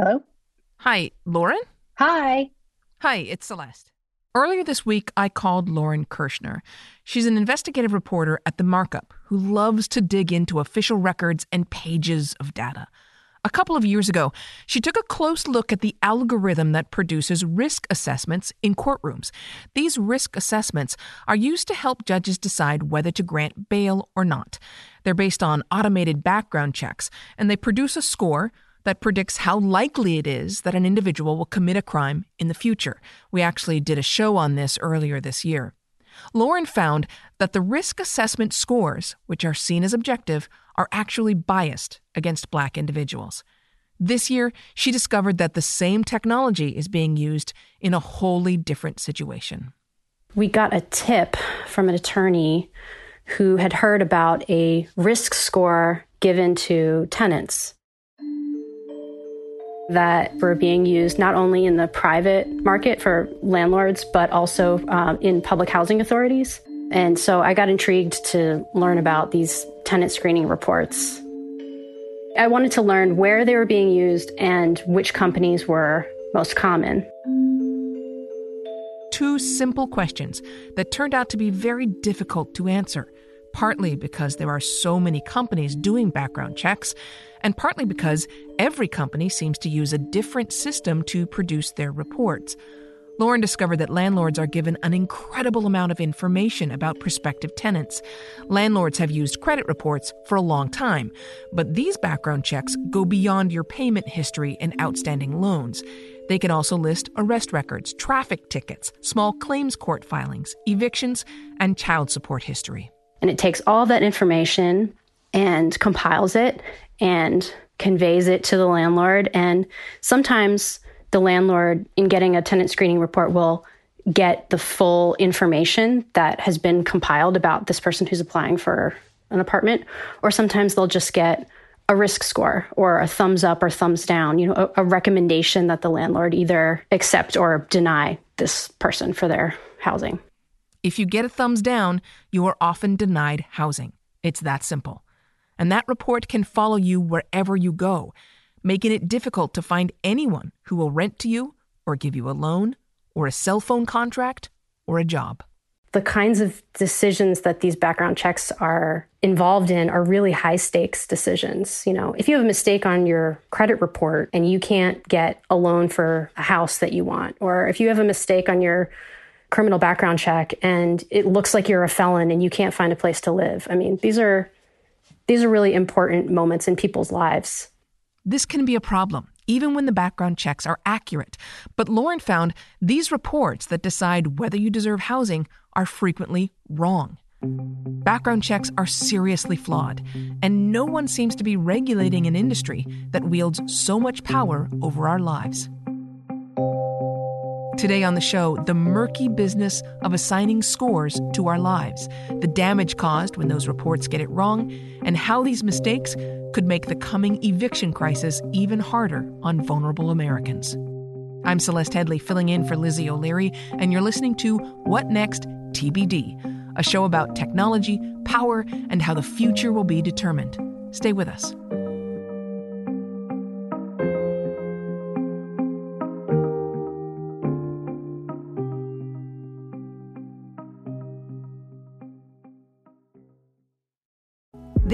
Hello? Hi, Lauren? Hi. Hi, it's Celeste. Earlier this week, I called Lauren Kirchner. She's an investigative reporter at The Markup who loves to dig into official records and pages of data. A couple of years ago, she took a close look at the algorithm that produces risk assessments in courtrooms. These risk assessments are used to help judges decide whether to grant bail or not. They're based on automated background checks, and they produce a score that predicts how likely it is that an individual will commit a crime in the future. We actually did a show on this earlier this year. Lauren found that the risk assessment scores, which are seen as objective, are actually biased against black individuals. This year, she discovered that the same technology is being used in a wholly different situation. We got a tip from an attorney who had heard about a risk score given to tenants that were being used not only in the private market for landlords, but also um, in public housing authorities. And so I got intrigued to learn about these tenant screening reports. I wanted to learn where they were being used and which companies were most common. Two simple questions that turned out to be very difficult to answer, partly because there are so many companies doing background checks, and partly because every company seems to use a different system to produce their reports. Lauren discovered that landlords are given an incredible amount of information about prospective tenants. Landlords have used credit reports for a long time, but these background checks go beyond your payment history and outstanding loans. They can also list arrest records, traffic tickets, small claims court filings, evictions, and child support history. And it takes all that information and compiles it and conveys it to the landlord. And sometimes the landlord, in getting a tenant screening report, will get the full information that has been compiled about this person who's applying for an apartment. Or sometimes they'll just get a risk score or a thumbs up or thumbs down, you know, a, a recommendation that the landlord either accept or deny this person for their housing. If you get a thumbs down, you are often denied housing. It's that simple and that report can follow you wherever you go, making it difficult to find anyone who will rent to you or give you a loan or a cell phone contract or a job. The kinds of decisions that these background checks are involved in are really high stakes decisions. You know, if you have a mistake on your credit report and you can't get a loan for a house that you want, or if you have a mistake on your criminal background check and it looks like you're a felon and you can't find a place to live. I mean, these are these are really important moments in people's lives. This can be a problem, even when the background checks are accurate. But Lauren found these reports that decide whether you deserve housing are frequently wrong. Background checks are seriously flawed, and no one seems to be regulating an industry that wields so much power over our lives. Today on the show, the murky business of assigning scores to our lives, the damage caused when those reports get it wrong, and how these mistakes could make the coming eviction crisis even harder on vulnerable Americans. I'm Celeste Headlee, filling in for Lizzie O'Leary, and you're listening to What Next TBD, a show about technology, power, and how the future will be determined. Stay with us.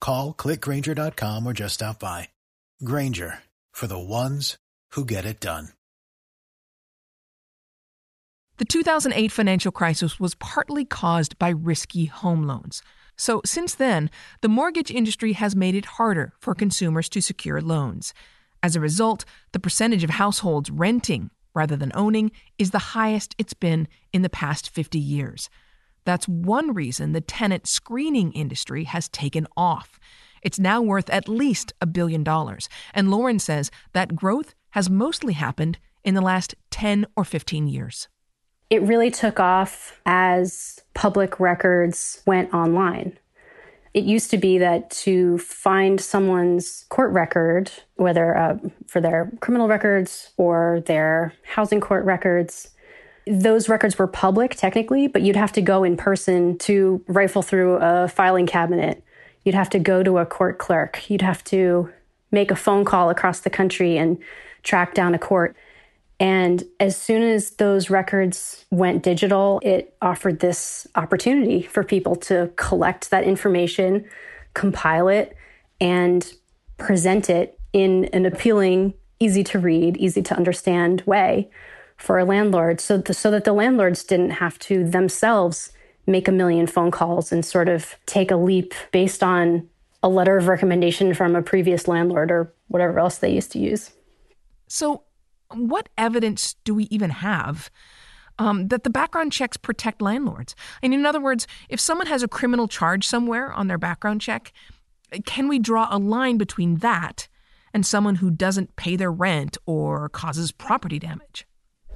Call clickgrainger.com or just stop by. Grainger for the ones who get it done. The 2008 financial crisis was partly caused by risky home loans. So, since then, the mortgage industry has made it harder for consumers to secure loans. As a result, the percentage of households renting rather than owning is the highest it's been in the past 50 years. That's one reason the tenant screening industry has taken off. It's now worth at least a billion dollars, and Lauren says that growth has mostly happened in the last 10 or 15 years. It really took off as public records went online. It used to be that to find someone's court record, whether uh, for their criminal records or their housing court records, those records were public technically, but you'd have to go in person to rifle through a filing cabinet. You'd have to go to a court clerk. You'd have to make a phone call across the country and track down a court. And as soon as those records went digital, it offered this opportunity for people to collect that information, compile it, and present it in an appealing, easy to read, easy to understand way for a landlord so, the, so that the landlords didn't have to themselves make a million phone calls and sort of take a leap based on a letter of recommendation from a previous landlord or whatever else they used to use. So, what evidence do we even have um, that the background checks protect landlords? And in other words, if someone has a criminal charge somewhere on their background check, can we draw a line between that and someone who doesn't pay their rent or causes property damage?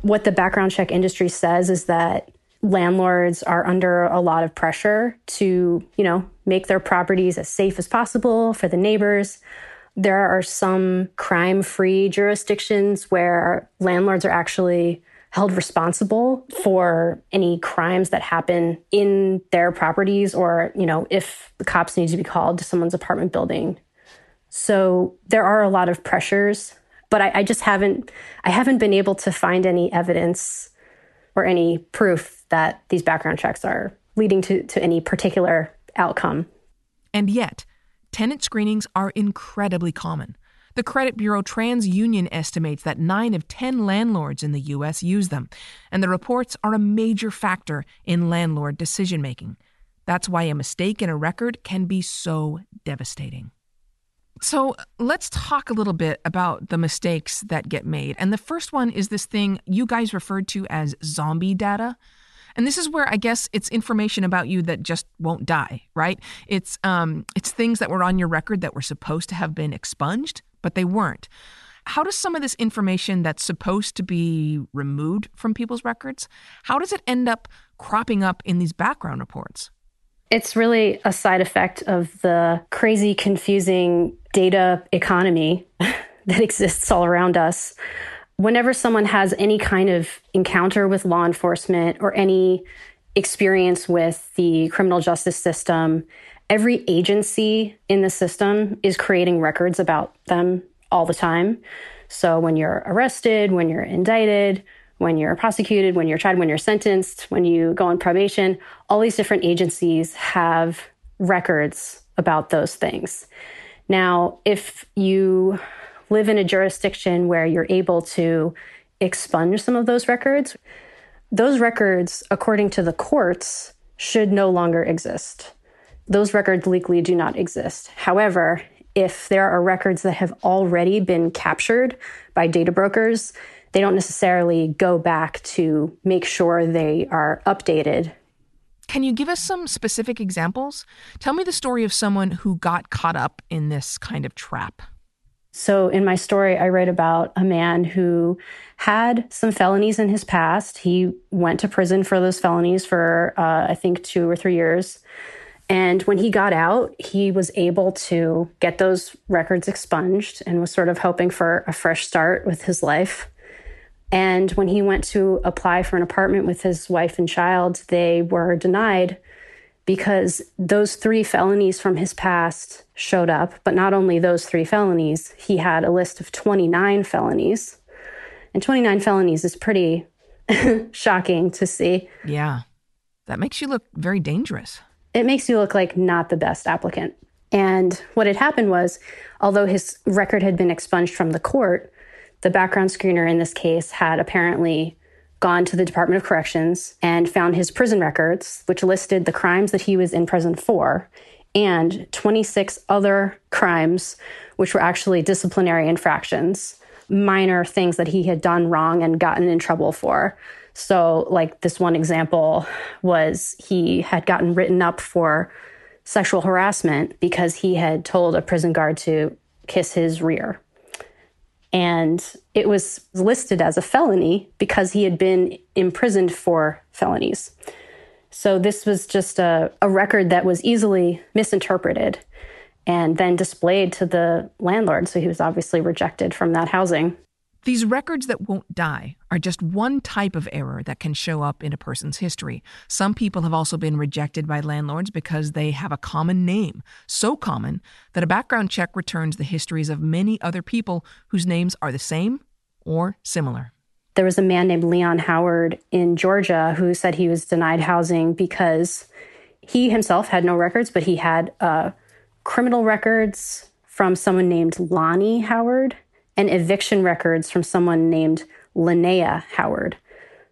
What the background check industry says is that landlords are under a lot of pressure to, you know, make their properties as safe as possible for the neighbors. There are some crime free jurisdictions where landlords are actually held responsible for any crimes that happen in their properties or, you know, if the cops need to be called to someone's apartment building. So there are a lot of pressures, but I, I just haven't I haven't been able to find any evidence or any proof that these background checks are leading to, to any particular outcome. And yet, tenant screenings are incredibly common. The credit bureau TransUnion estimates that 9 of 10 landlords in the U.S. use them, and the reports are a major factor in landlord decision making. That's why a mistake in a record can be so devastating. So let's talk a little bit about the mistakes that get made. And the first one is this thing you guys referred to as zombie data. And this is where I guess it's information about you that just won't die, right? It's um, it's things that were on your record that were supposed to have been expunged, but they weren't. How does some of this information that's supposed to be removed from people's records, how does it end up cropping up in these background reports? It's really a side effect of the crazy, confusing data economy that exists all around us whenever someone has any kind of encounter with law enforcement or any experience with the criminal justice system, every agency in the system is creating records about them all the time. So when you're arrested, when you're indicted, when you're prosecuted, when you're tried, when you're sentenced, when you go on probation, all these different agencies have records about those things. Now, if you live in a jurisdiction where you're able to expunge some of those records, those records, according to the courts, should no longer exist. Those records legally do not exist. However, if there are records that have already been captured by data brokers, they don't necessarily go back to make sure they are updated. Can you give us some specific examples? Tell me the story of someone who got caught up in this kind of trap. So, in my story, I write about a man who had some felonies in his past. He went to prison for those felonies for, uh, I think, two or three years. And when he got out, he was able to get those records expunged and was sort of hoping for a fresh start with his life. And when he went to apply for an apartment with his wife and child, they were denied because those three felonies from his past showed up. But not only those three felonies, he had a list of 29 felonies. And 29 felonies is pretty shocking to see. Yeah. That makes you look very dangerous it makes you look like not the best applicant. And what had happened was, although his record had been expunged from the court, the background screener in this case had apparently gone to the Department of Corrections and found his prison records, which listed the crimes that he was in prison for and 26 other crimes, which were actually disciplinary infractions, minor things that he had done wrong and gotten in trouble for. So, like this one example was he had gotten written up for sexual harassment because he had told a prison guard to kiss his rear. And it was listed as a felony because he had been imprisoned for felonies. So, this was just a, a record that was easily misinterpreted and then displayed to the landlord. So, he was obviously rejected from that housing. These records that won't die are just one type of error that can show up in a person's history. Some people have also been rejected by landlords because they have a common name, so common that a background check returns the histories of many other people whose names are the same or similar. There was a man named Leon Howard in Georgia who said he was denied housing because he himself had no records, but he had uh, criminal records from someone named Lonnie Howard and eviction records from someone named Linnea Howard.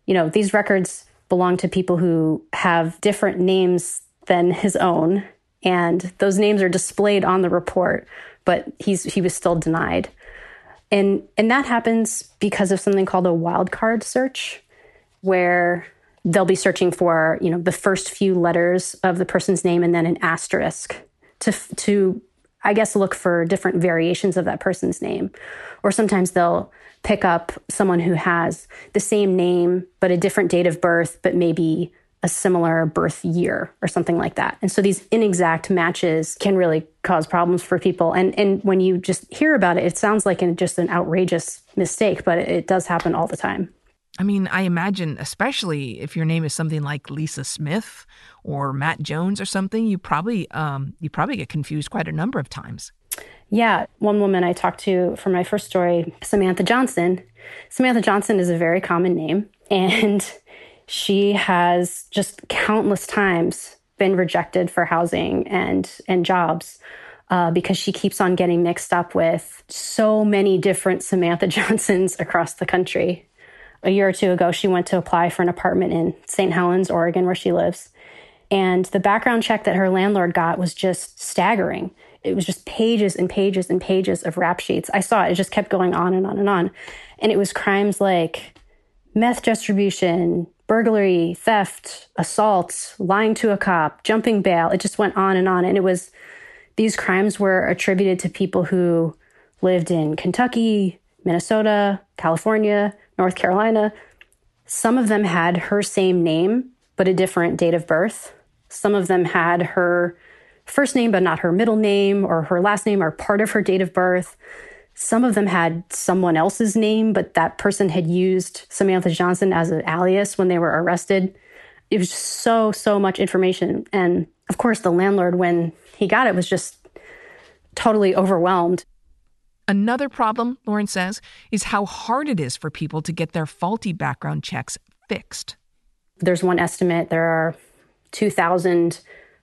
You know, these records belong to people who have different names than his own, and those names are displayed on the report, but he's he was still denied. And and that happens because of something called a wildcard search, where they'll be searching for, you know, the first few letters of the person's name and then an asterisk to to I guess look for different variations of that person's name. Or sometimes they'll pick up someone who has the same name, but a different date of birth, but maybe a similar birth year or something like that. And so these inexact matches can really cause problems for people. And and when you just hear about it, it sounds like an, just an outrageous mistake, but it, it does happen all the time. I mean, I imagine, especially if your name is something like Lisa Smith or Matt Jones or something, you probably um, you probably get confused quite a number of times. Yeah, one woman I talked to for my first story, Samantha Johnson. Samantha Johnson is a very common name, and she has just countless times been rejected for housing and and jobs. Uh, because she keeps on getting mixed up with so many different Samantha Johnsons across the country a year or two ago, she went to apply for an apartment in St. Helens, Oregon, where she lives. And the background check that her landlord got was just staggering. It was just pages and pages and pages of rap sheets. I saw it, it just kept going on and on and on. And it was crimes like meth distribution, burglary, theft, assault, lying to a cop, jumping bail. It just went on and on. And it was, these crimes were attributed to people who lived in Kentucky, Minnesota, California, North Carolina. Some of them had her same name, but a different date of birth. Some of them had her first name, but not her middle name, or her last name, or part of her date of birth. Some of them had someone else's name, but that person had used Samantha Johnson as an alias when they were arrested. It was so, so much information. And of course, the landlord, when he got it, was just totally overwhelmed. Another problem, Lauren says, is how hard it is for people to get their faulty background checks fixed. There's one estimate there are 2,000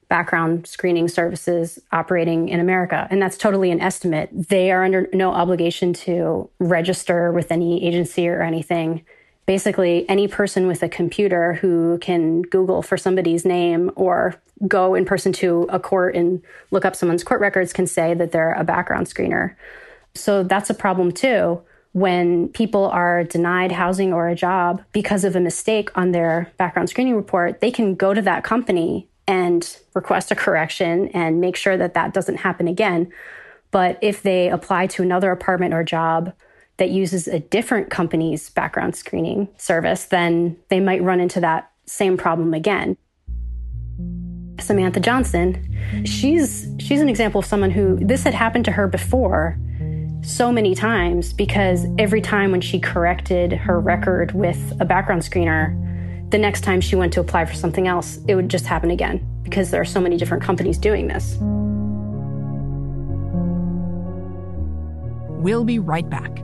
background screening services operating in America, and that's totally an estimate. They are under no obligation to register with any agency or anything. Basically, any person with a computer who can Google for somebody's name or go in person to a court and look up someone's court records can say that they're a background screener. So that's a problem too when people are denied housing or a job because of a mistake on their background screening report, they can go to that company and request a correction and make sure that that doesn't happen again. But if they apply to another apartment or job that uses a different company's background screening service, then they might run into that same problem again. Samantha Johnson, she's she's an example of someone who this had happened to her before so many times because every time when she corrected her record with a background screener, the next time she went to apply for something else, it would just happen again because there are so many different companies doing this. We'll be right back.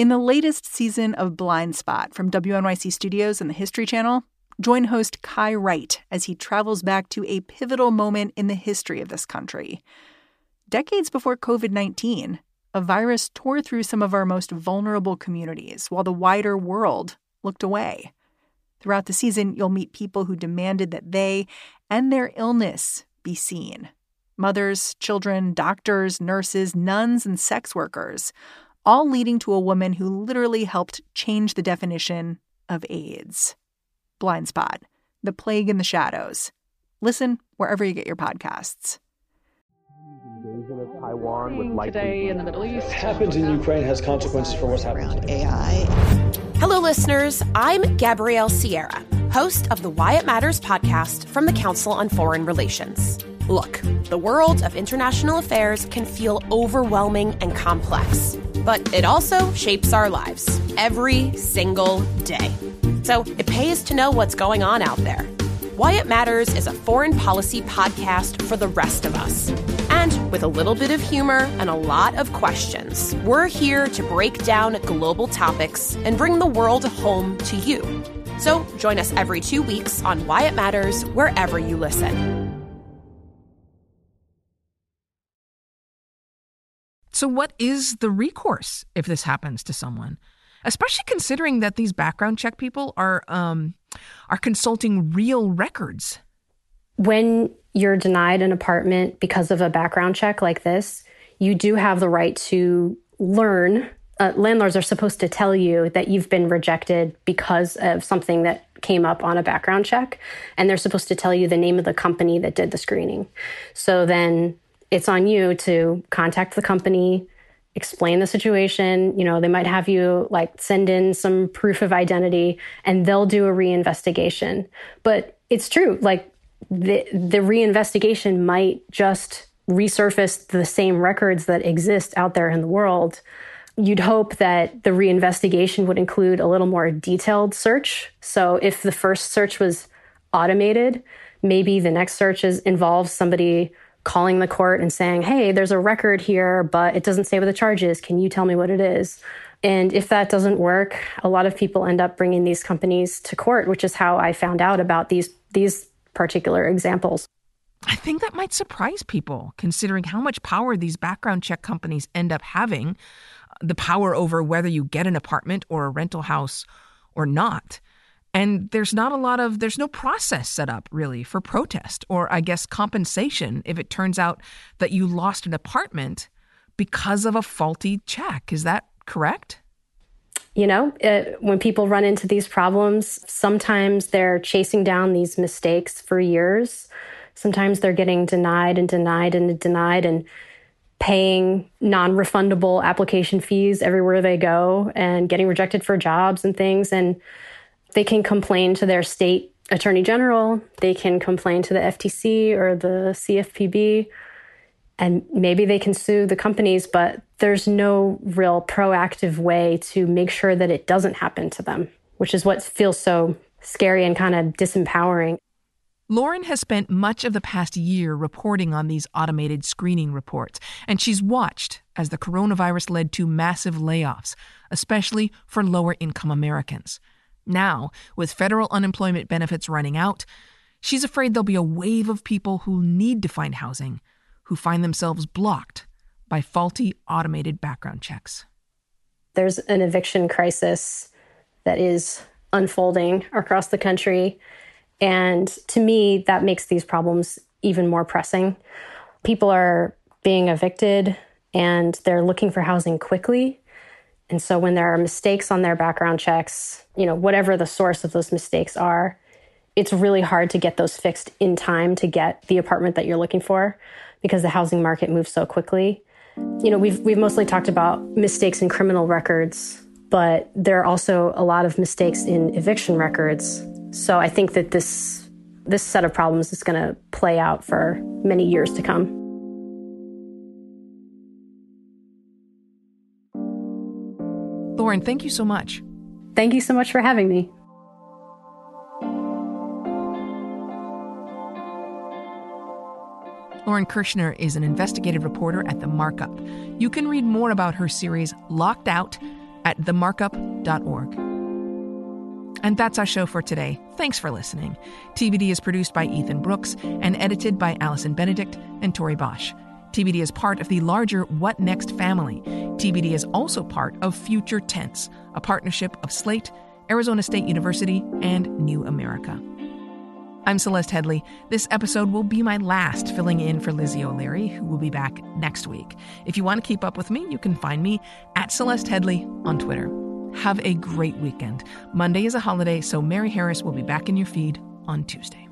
In the latest season of Blind Spot from WNYC Studios and the History Channel, join host Kai Wright as he travels back to a pivotal moment in the history of this country. Decades before COVID 19, a virus tore through some of our most vulnerable communities while the wider world looked away. Throughout the season, you'll meet people who demanded that they and their illness be seen mothers, children, doctors, nurses, nuns, and sex workers all leading to a woman who literally helped change the definition of AIDS. Blind Spot, The Plague in the Shadows. Listen wherever you get your podcasts. Taiwan with today in the Middle East. What happens in Ukraine has consequences for what's happening around. AI. Hello, listeners. I'm Gabrielle Sierra, host of the Why It Matters podcast from the Council on Foreign Relations. Look, the world of international affairs can feel overwhelming and complex, but it also shapes our lives every single day. So it pays to know what's going on out there. Why It Matters is a foreign policy podcast for the rest of us. And with a little bit of humor and a lot of questions, we're here to break down global topics and bring the world home to you. So join us every two weeks on Why It Matters wherever you listen. So, what is the recourse if this happens to someone? Especially considering that these background check people are um, are consulting real records. When you're denied an apartment because of a background check like this, you do have the right to learn. Uh, landlords are supposed to tell you that you've been rejected because of something that came up on a background check, and they're supposed to tell you the name of the company that did the screening. So then it's on you to contact the company, explain the situation. You know, they might have you like send in some proof of identity and they'll do a reinvestigation. But it's true, like the the reinvestigation might just resurface the same records that exist out there in the world. You'd hope that the reinvestigation would include a little more detailed search. So if the first search was automated, maybe the next search is involves somebody calling the court and saying, hey, there's a record here, but it doesn't say what the charge is. Can you tell me what it is? And if that doesn't work, a lot of people end up bringing these companies to court, which is how I found out about these, these particular examples. I think that might surprise people, considering how much power these background check companies end up having uh, the power over whether you get an apartment or a rental house or not. And there's not a lot of, there's no process set up really for protest or I guess compensation if it turns out that you lost an apartment because of a faulty check. Is that correct? You know, it, when people run into these problems, sometimes they're chasing down these mistakes for years. Sometimes they're getting denied and denied and denied and paying non refundable application fees everywhere they go and getting rejected for jobs and things. And they can complain to their state attorney general, they can complain to the FTC or the CFPB, and maybe they can sue the companies, but there's no real proactive way to make sure that it doesn't happen to them, which is what feels so scary and kind of disempowering. Lauren has spent much of the past year reporting on these automated screening reports, and she's watched as the coronavirus led to massive layoffs, especially for lower income Americans. Now, with federal unemployment benefits running out, she's afraid there'll be a wave of people who need to find housing who find themselves blocked by faulty automated background checks. There's an eviction crisis that is unfolding across the country. And to me, that makes these problems even more pressing. People are being evicted and they're looking for housing quickly. And so when there are mistakes on their background checks, you know, whatever the source of those mistakes are, it's really hard to get those fixed in time to get the apartment that you're looking for because the housing market moves so quickly. You know, we've we've mostly talked about mistakes in criminal records, but there are also a lot of mistakes in eviction records. So I think that this this set of problems is going to play out for many years to come. Lauren, thank you so much. Thank you so much for having me. Lauren Kirchner is an investigative reporter at The Markup. You can read more about her series Locked Out at themarkup.org. And that's our show for today. Thanks for listening. TBD is produced by Ethan Brooks and edited by Allison Benedikt and Tori Bosch. TBD is part of the larger What Next family. TBD is also part of Future Tense, a partnership of Slate, Arizona State University, and New America. I'm Celeste Headlee. This episode will be my last filling in for Lizzie O'Leary, who will be back next week. If you want to keep up with me, you can find me at Celeste Headlee on Twitter. Have a great weekend. Monday is a holiday, so Mary Harris will be back in your feed on Tuesday.